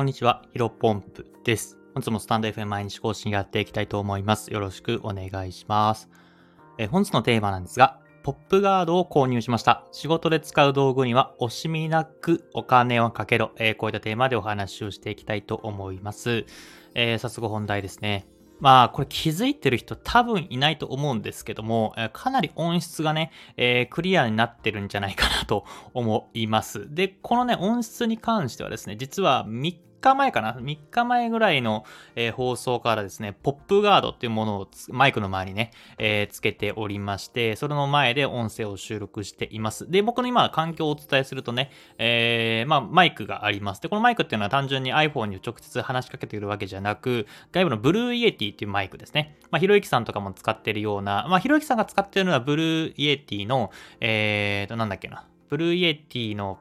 こんにちは。ヒロポンプです。本日もスタンド FM 毎日更新やっていきたいと思います。よろしくお願いします。え本日のテーマなんですが、ポップガードを購入しました。仕事で使う道具には惜しみなくお金をかけろ。えー、こういったテーマでお話をしていきたいと思います。えー、早速本題ですね。まあ、これ気づいてる人多分いないと思うんですけども、かなり音質がね、えー、クリアになってるんじゃないかなと思います。で、このね、音質に関してはですね、実は3日前かな ?3 日前ぐらいの、えー、放送からですね、ポップガードっていうものをマイクの前にね、えー、つけておりまして、それの前で音声を収録しています。で、僕の今、環境をお伝えするとね、えー、まあ、マイクがあります。で、このマイクっていうのは単純に iPhone に直接話しかけているわけじゃなく、外部の Blue Yeti っていうマイクですね。まあ、ひろゆきさんとかも使ってるような、まあ、ひろゆきさんが使ってるのは Blue Yeti の、えーと、なんだっけな？ブルーイエティの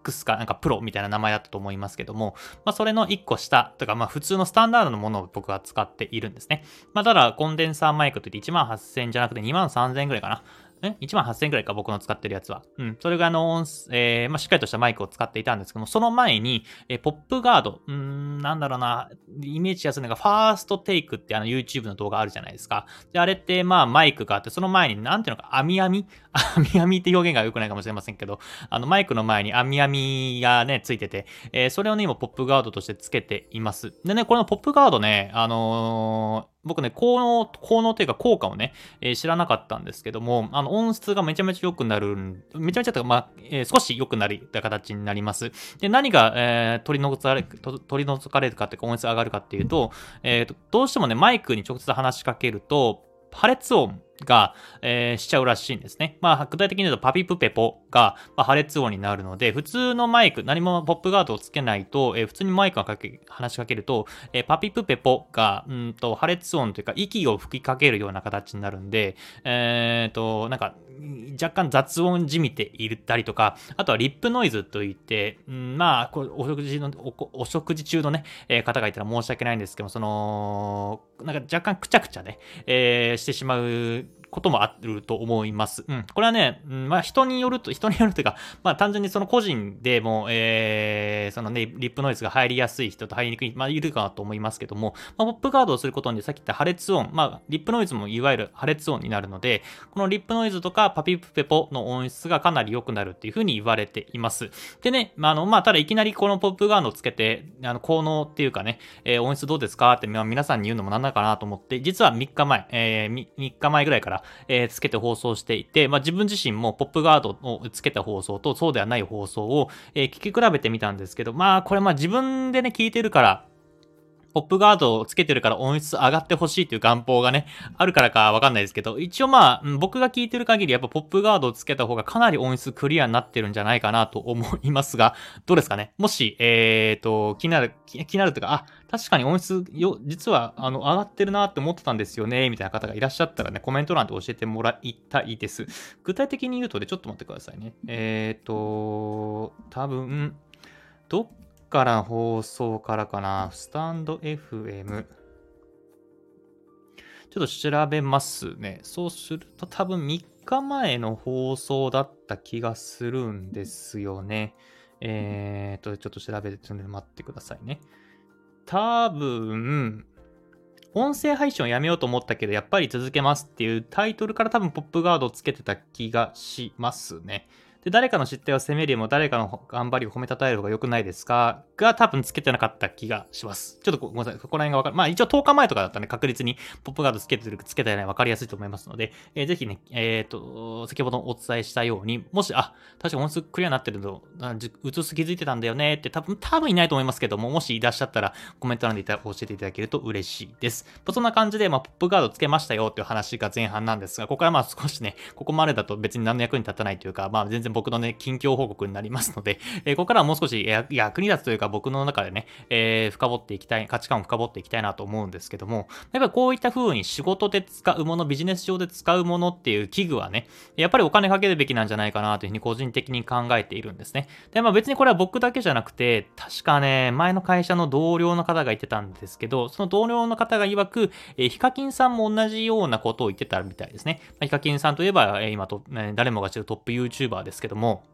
X かなんかプロみたいな名前だったと思いますけども、まあそれの1個下とか、まあ普通のスタンダードのものを僕は使っているんですね。まあただコンデンサーマイクといって1万8000じゃなくて2万3000ぐらいかな。え ?1 万8000円くらいか、僕の使ってるやつは。うん。それが、あの、えー、まあ、しっかりとしたマイクを使っていたんですけども、その前に、えー、ポップガード、うん、なんだろうな、イメージやすいのが、 First Take ってあの、YouTube の動画あるじゃないですか。で、あれって、まあ、マイクがあって、その前に、なんていうのか、網網網網って表現が良くないかもしれませんけど、あの、マイクの前に網網がね、ついてて、えー、それをね、今、ポップガードとしてつけています。でね、このポップガードね、あのー僕ね、効能、効能というか効果をね、えー、知らなかったんですけども、あの、音質がめちゃめちゃ良くなる、めちゃめちゃとか、まあ、えー、少し良くなりた形になります。で、何が、えー、取り除かれ、取り除かれるかというか、音質上がるかっていうと、えー、どうしてもね、マイクに直接話しかけると、破裂音が、えー、しちゃうらしいんですね。まあ、具体的に言うとパピプペポが、まあ、破裂音になるので、普通のマイク、何もポップガードをつけないと、えー、普通にマイクがかけ話しかけると、えー、パピプペポが、うんと、破裂音というか、息を吹きかけるような形になるんで、えっ、と、なんか、若干雑音じみていたりとか、あとはリップノイズといって、うん、まあ、こお食事のお、お食事中のね、えー、方がいたら申し訳ないんですけども、その、なんか若干くちゃくちゃね、えー、してしまうこともあると思います。うん。これはね、うん、まあ人によると、人によるというか、まあ単純にその個人でも、えー、そのね、リップノイズが入りやすい人と入りにくい、まあいるかなと思いますけども、まあ、ポップガードをすることにさっき言った破裂音、まあリップノイズもいわゆる破裂音になるので、このリップノイズとかパピプペポの音質がかなり良くなるっていうふうに言われています。でね、まああの、まあただいきなりこのポップガードをつけて、あの、効能っていうかね、えー、音質どうですかって、まあ、皆さんに言うのもなんだかなと思って、実は3日前、えー、3日前ぐらいから、えー、つけて放送していて、まあ、自分自身もポップガードをつけた放送とそうではない放送を、えー、聞き比べてみたんですけど、まあこれまあ自分でね聞いてるから、ポップガードをつけてるから音質上がってほしいっていう願望がね、あるからかわかんないですけど、一応まあ、僕が聞いてる限りやっぱポップガードをつけた方がかなり音質クリアになってるんじゃないかなと思いますが、どうですかね？もし、えーと、気になる、気になるというか、あ、確かに音質よ、実はあの上がってるなって思ってたんですよね、みたいな方がいらっしゃったらね、コメント欄で教えてもらいたいです。具体的に言うとで、ちょっと待ってくださいね。えーと、多分、どっから放送からかな。スタンド FM。ちょっと調べますね。そうすると多分3日前の放送だった気がするんですよね。えーと、ちょっと調べて待ってくださいね。多分、音声配信をやめようと思ったけど、やっぱり続けますっていうタイトルから多分ポップガードをつけてた気がしますね。で、誰かの失態を責めるよりも誰かの頑張りを褒めたたえる方が良くないですか？が多分つけてなかった気がします。ちょっとごめんなさい。そこら辺がわかる。まあ一応10日前とかだったらね、確実にポップガードつけてる、つけてないわかりやすいと思いますので、えー、ぜひね、えっ、ー、と、先ほどお伝えしたように、もし、あ、確か音数クリアになってるの、映す気づいてたんだよねって多分、多分いないと思いますけども、もしいらっしゃったらコメント欄で教えていただけると嬉しいです。そんな感じで、まあ、ポップガードつけましたよっていう話が前半なんですが、ここからまあ少しね、ここまでだと別に何の役に立たないというか、まあ全然僕のね、近況報告になりますので、えー、ここからはもう少し役に立つというか僕の中でね、えー、深掘っていきたい、価値観を深掘っていきたいなと思うんですけども、やっぱりこういった風に仕事で使うもの、ビジネス上で使うものっていう器具はね、やっぱりお金かけるべきなんじゃないかなというふうに個人的に考えているんですね。で、まあ別にこれは僕だけじゃなくて、確かね、前の会社の同僚の方が言ってたんですけど、その同僚の方が曰く、えー、ヒカキンさんも同じようなことを言ってたみたいですね。まあ、ヒカキンさんといえば、えー、今と、ね、誰もが知るトップ YouTuber ですけども、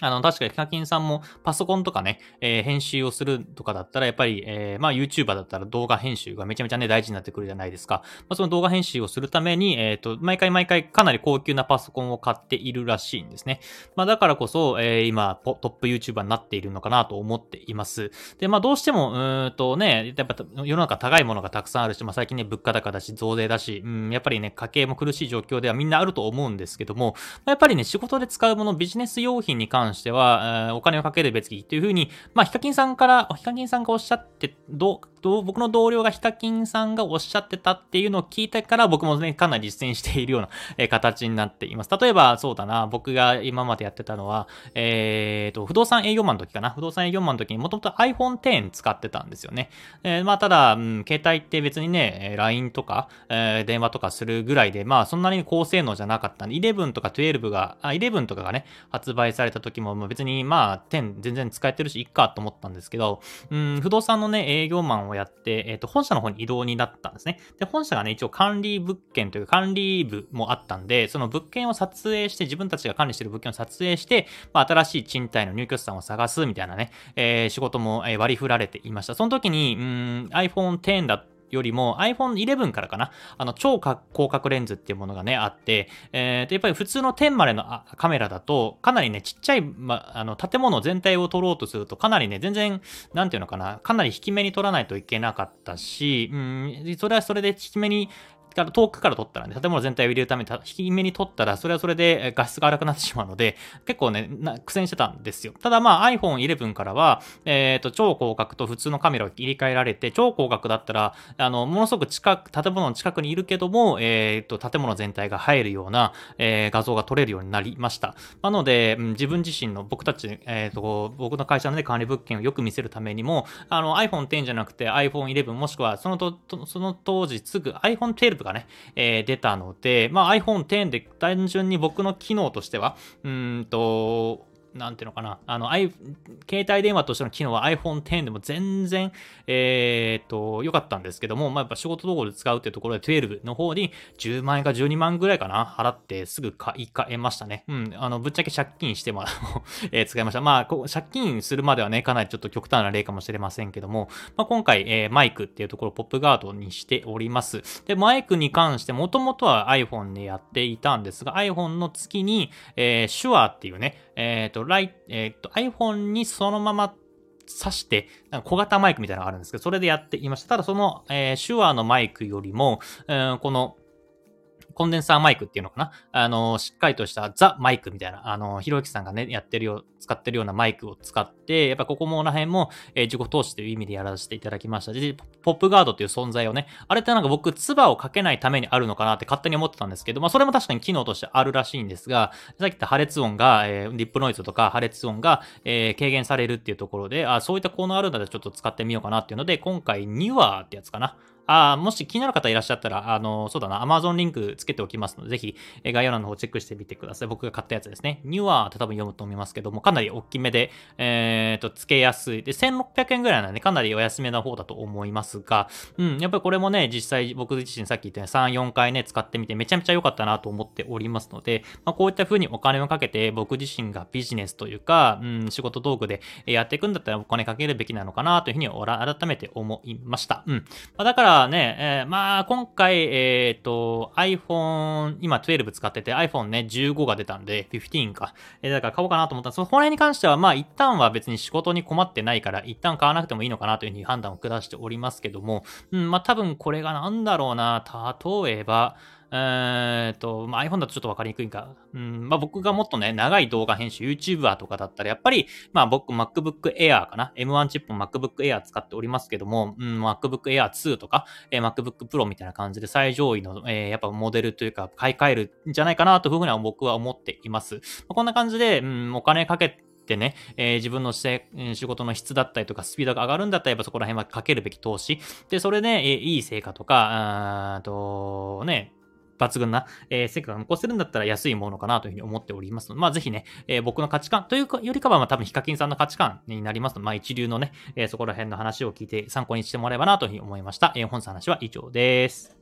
あの、確かにヒカキンさんもパソコンとかね、えー、編集をするとかだったら、やっぱり、えー、まあ YouTuber だったら動画編集がめちゃめちゃね、大事になってくるじゃないですか。まあ、その動画編集をするために、えっ、ー、と、毎回毎回かなり高級なパソコンを買っているらしいんですね。まあだからこそ、えー、今、トップ YouTuber になっているのかなと思っています。で、まあどうしても、うーんとね、やっぱ世の中高いものがたくさんあるし、まあ最近ね、物価高だし、増税だし、うん、やっぱりね、家計も苦しい状況ではみんなあると思うんですけども、まあ、やっぱりね、仕事で使うもの、ビジネス用品に関して関しては、お金をかけるべきというふうに、まあ、ヒカキンさんから、ヒカキンさんがおっしゃって、どう、僕の同僚がヒカキンさんがおっしゃってたっていうのを聞いてから僕もね、かなり実践しているような、え形になっています。例えば、そうだな、僕が今までやってたのは、えっ、ー、と、不動産営業マンの時かな。不動産営業マンの時にもともと iPhone X 使ってたんですよね。えー、まあ、ただ、うん、携帯って別にね、LINE とか、えー、電話とかするぐらいで、まあ、そんなに高性能じゃなかったんで、11とか12が、あ、11とかがね、発売された時も、ま、別に、まあ、10全然使えてるし、いっかと思ったんですけど、うん、不動産のね、営業マンをやって、えっ、ー、と、本社の方に移動になったんですね。で、本社がね、一応管理物件というか管理部もあったんで、その物件を撮影して、自分たちが管理してる物件を撮影して、まあ、新しい賃貸の入居者さんを探すみたいなね、えー、仕事も、え割り振られていました。その時に、うん、iPhone X だよりも iPhone 11からかな、あの超広角レンズっていうものがね、あって、えー、でやっぱり普通の10までのカメラだと、かなりね、ちっちゃい、ま、あの建物全体を撮ろうとすると、かなりね、全然、なんていうのかな、かなり引き目に撮らないといけなかったし、うん、それはそれで引き目にから遠くから撮ったらね、建物全体を入れるために引き目に撮ったら、それはそれで画質が荒くなってしまうので、結構ね、苦戦してたんですよ。ただまあ iPhone 11からは、えっ、ー、と、超広角と普通のカメラを切り替えられて、超広角だったら、あの、ものすごく近く、建物の近くにいるけども、えっ、ー、と、建物全体が入るような、えー、画像が撮れるようになりました。なので、うん、自分自身の僕たち、えっ、と、僕の会社のね、管理物件をよく見せるためにも、あの、iPhone X じゃなくて iPhone 11もしくはそのと、その当時すぐ iPhone 12がね、えー、出たので、まあ、iPhone X で単純に僕の機能としては、うんと、なんていうのかな、あの、I、携帯電話としての機能は iPhone X でも全然、えー、っと、良かったんですけども、まあ、やっぱ仕事道具で使うっていうところで12の方に10万円か12万ぐらいかな、払ってすぐ買い替えましたね。うん、あの、ぶっちゃけ借金しても、えー、使いました。まあ、こ借金するまではね、かなりちょっと極端な例かもしれませんけども、まあ、今回、えー、マイクっていうところをポップガードにしております。で、マイクに関してもともとは iPhone でやっていたんですが、iPhone の月に、えー、手話っていうね、えっ、ー、と、ライ、えっ、ー、と、iPhone にそのまま挿して、小型マイクみたいなのがあるんですけど、それでやっていました。ただその、えー、手話のマイクよりも、えー、このコンデンサーマイクっていうのかな？あの、しっかりとしたザ・マイクみたいな、あの、ひろゆきさんがね、やってるよ、使ってるようなマイクを使って、やっぱここもら辺も、えー、自己投資という意味でやらせていただきました。で、ポップガードっていう存在をね、あれってなんか僕、唾をかけないためにあるのかなって勝手に思ってたんですけど、まあそれも確かに機能としてあるらしいんですが、さっき言った破裂音が、えー、リップノイズとか破裂音が、えー、軽減されるっていうところで、あ、そういった効能あるんだったらちょっと使ってみようかなっていうので、今回ニワーってやつかな。あもし気になる方いらっしゃったら、あの、そうだな、Amazon リンクつけておきますので、ぜひ概要欄の方チェックしてみてください。僕が買ったやつですね。ニュアーって多分読むと思いますけども、かなり大きめで、えーと、つけやすい。で、1600円ぐらいなんで、かなりお安めな方だと思いますが、うん、やっぱりこれもね、実際僕自身さっき言ったように3、4回ね、使ってみてめちゃめちゃ良かったなと思っておりますので、まあ、こういった風にお金をかけて僕自身がビジネスというか、うん、仕事道具でやっていくんだったらお金かけるべきなのかなというふうに改めて思いました。うん。まあ、だからね、えー、まあ、今回、えっ、ー、と、iPhone、今12使ってて iPhone ね、15が出たんで、15か。えー、だから買おうかなと思った。その辺に関しては、まあ、一旦は別に仕事に困ってないから、一旦買わなくてもいいのかなというふうに判断を下しておりますけども、うん、まあ、多分これがなんだろうな、例えば、えっと、まあ、iPhone だとちょっとわかりにくいか。うん、まあ、僕がもっとね、長い動画編集、YouTuber とかだったら、やっぱり、まあ、僕、MacBook Air かな？M1 チップも MacBook Air 使っておりますけども、うん、MacBook Air 2とか、えー、MacBook Pro みたいな感じで最上位の、えー、やっぱモデルというか、買い替えるんじゃないかなというふうには僕は思っています。まあ、こんな感じで、うん、お金かけてね、えー、自分の仕事の質だったりとかスピードが上がるんだったらやっぱそこら辺はかけるべき投資。で、それで、えー、いい成果とか、あと、ね、抜群な、えー、成果が残せるんだったら安いものかなというふうに思っておりますので、まあぜひね、えー、僕の価値観というかよりかは、まあ多分ヒカキンさんの価値観になりますと、まあ一流のね、えー、そこら辺の話を聞いて参考にしてもらえばなというふうに思いました。えー、本日の話は以上です。